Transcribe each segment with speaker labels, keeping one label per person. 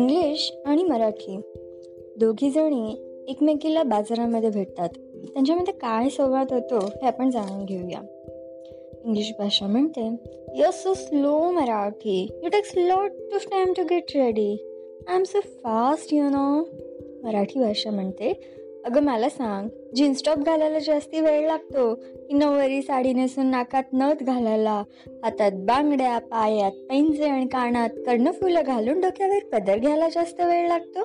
Speaker 1: English आणि मराठी. दोघी जणी एकमेकीला बाजारामध्ये भेटतात. त्यांच्यामध्ये काय संवाद होतो हे आपण जाणून घेऊया. इंग्लिश भाषा म्हणते yes so slow Marathi. You takes lot to time to get ready I am so fast you know Marathi भाषा म्हणते अगं मला सांग जीन्स टॉप घालायला जास्ती वेळ लागतो की नऊवारी साडी नेसून नाकात नथ घालायला? हातात बांगड्या पायात पैंजे आणि कानात कर्णफुलं घालून डोक्यावर पदर घ्यायला जास्त वेळ लागतो?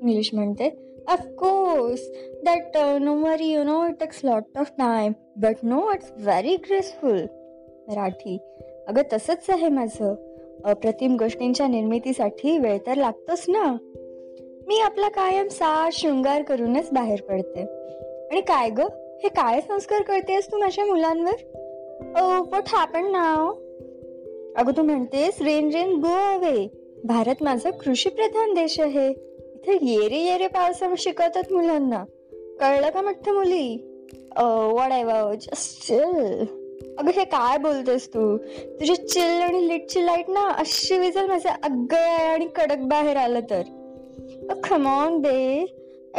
Speaker 1: इंग्लिश म्हणते of course that uh, nauvari you know it takes lot of time but no it's very graceful Marathi. अगं तसंच आहे माझं. अप्रतिम गोष्टींच्या निर्मितीसाठी वेळ तर लागतोच ना? मी आपला कायम सार शृंगार करूनच बाहेर पडते. आणि काय ग? हे काय संस्कार करतेस तू माझ्या मुलांवर? ओ वॉट हॅपन नाव अगं तू म्हणतेस rain rain go away. Bharat माझा कृषी प्रधान देश आहे. इथे येरे येरे पावसा शिकवतात मुलांना. कळलं का म्हटलं मुली? वॉट आय जस्ट चिल अगं हे काय बोलतेस तू? तुझी चिल आणि लिटची लाइट ना अशी विजल माझ्या अग्गळ आणि कडक बाहेर आलं तर. ऑन बे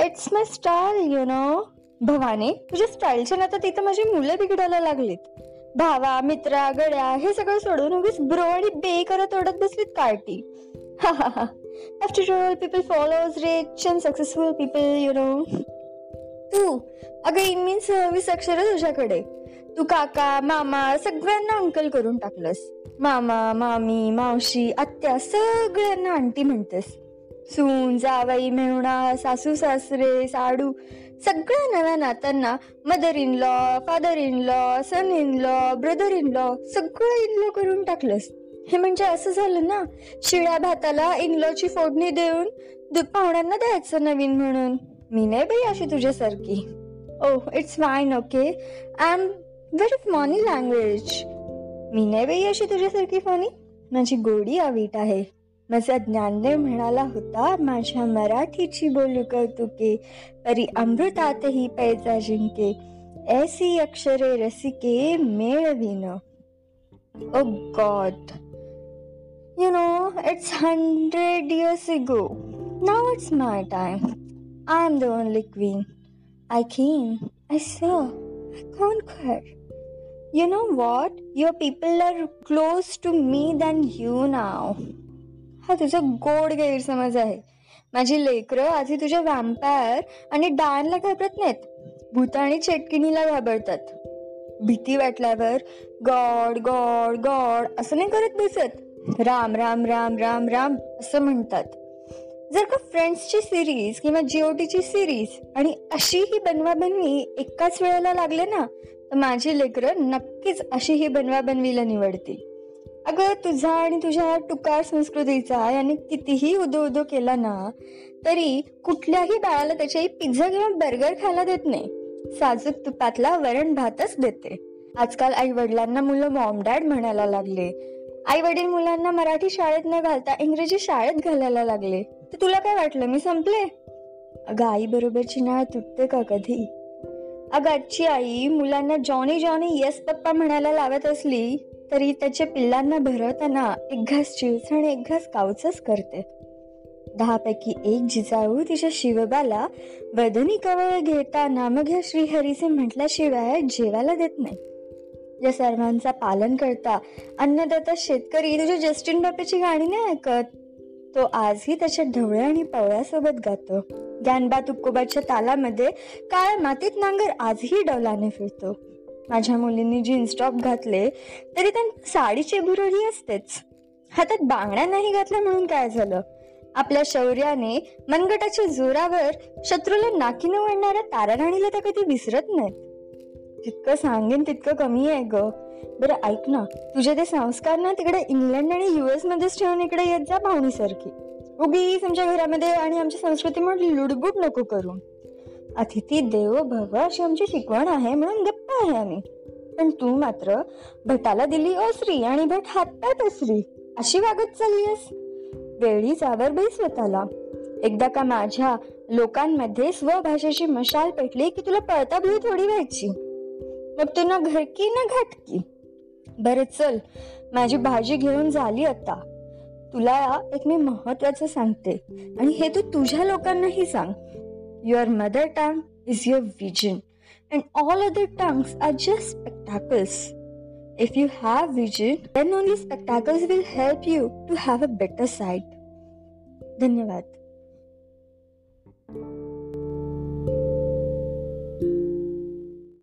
Speaker 1: it's my style you know Bhavani तुझ्या स्टाईलच्या ना तर तिथं माझी मुलं बिघडायला लागलीत. भावा मित्रा गड्या हे सगळं सोडून उगीच ब्रो आणि बे करत ओढत बसलीत Carti after all people follows rich and successful people you know तू अगं इन मीन सव्वीस अक्षर तुझ्याकडे. तू काका मामा सगळ्यांना अंकल करून टाकलंस. मामा मामी मावशी आत्या सगळ्यांना आंटी म्हणतेस. सून जावई मेहुणा सासू सासरे साडू सगळ्या नव्या नात्यांना mother in law father in law son in law brother in law सगळं इन लॉ करून टाकलंस. हे म्हणजे असं झालं ना शिळ्या भाताला इन लॉची फोडणी देऊन पाहुण्यांना द्यायचं नवीन म्हणून. मी नाही बाई अशी तुझ्यासारखी. ओ it's fine okay I am very phony language मी नाही बाई अशी तुझ्यासारखी फॉनी माझी गोडी अवीट आहे. माझा ज्ञानदेव म्हणाला होता माझ्या मराठीची बोलू कौतुके परी अमृतातही पैजा जिंके ऐसी अक्षरे रसिके मेळविन. ओ God you know it's hundred years ago now it's my time I am the only queen I came I saw I खर You know what? Your people are close to me than you now. हा तुझा गोड गैरसमज आहे. माझी लेकरं आधी तुझ्या वॅम्पायर आणि डायनला घाबरत नाहीत. भूत आणि चेटकिणीला घाबरतात. भीती वाटल्यावर गॉड गॉड गॉड असं नाही करत बसत. राम राम राम राम राम असं म्हणतात. जर का फ्रेंड्सची सिरीज किंवा जिओटीची सिरीज आणि अशी ही बनवा बनवी एकाच वेळेला लागले ना तर माझी लेकरं नक्कीच अशी ही बनवा बनवीला निवडतील. अगं तुझा आणि तुझ्या टुकार संस्कृतीचा याने कितीही उदो उदो केला ना तरी कुठल्याही बाळाला त्याच्याही पिझ्झा किंवा बर्गर खायला देत नाही. साजूक तुपातला वरण भातच देते. आजकाल आई वडिलांना मुलं मॉम डॅड म्हणायला लागले. आई वडील मुलांना मराठी शाळेत न घालता इंग्रजी शाळेत घालायला लागले. तर तुला काय वाटलं? मी संपले? अगं आई बरोबरची नाळ तुटते का कधी? अगं आजची आई मुलांना जॉनी जॉनी येस पप्पा म्हणायला लावत असली तरी त्याच्या पिल्लांना भरवताना एक घास चिवच आणि एक घास कावच करते. दहापैकी एक जिजाऊ तिच्या शिवबाला वदनी कवळ घेताना मग ह्या श्रीहरीचे म्हटल्याशिवाय जेवायला देत नाही. या सर्वांचा पालन करता अन्नदाता शेतकरी तुझ्या जस्टिन बापेची गाणी नाही ऐकत. तो आजही त्याच्या ढवळ्या आणि पवळ्यासोबत गातो. ज्ञानबा तुकोबाच्या तालामध्ये काळ मातीत नांगर आजही डौलाने फिरतो. माझ्या मुलींनी जीन्स टॉप घातले तरी त्यांना साडीची भुरळी असतेच. हातात बांगड्या नाही घातल्या म्हणून काय झालं? आपल्या शौर्याने मनगटाच्या जोरावर शत्रूला नाकीनं वळणाऱ्या ताराराणीला त्या कधी विसरत नाहीत. जितकं सांगेन तितकं कमी आहे ग. बरं ऐक ना तुझे ते संस्कार ना तिकडे इंग्लंड आणि युएस मध्येच ठेवून इकडे येत जा पाहुणीसारखी उगीच आमच्या घरामध्ये आणि आमच्या संस्कृतीमुळे लुडबुड नको करू. अतिथी देव भव अशी आमची शिकवण आहे म्हणून गप्प आहे आम्ही पण तू मात्र भटाला दिली ओसरी आणि भट हातात असरी अशी वागत चाललीस वेळी जावर बाई स्वतःला. एकदा का माझ्या लोकांमध्ये स्वभाषेची मशाल पेटली की तुला पळता भिऊ थोडी व्हायची. मग तू ना घरकी ना घाटकी. बरं चल माझी भाजी घेऊन झाली आता. तुला एक मी महत्वाचं सांगते आणि हे तू तुझ्या लोकांनाही सांग. Your mother tongue is your vision And all other tongues are just spectacles If you have vision, then only spectacles will help you to have a better sight. धन्यवाद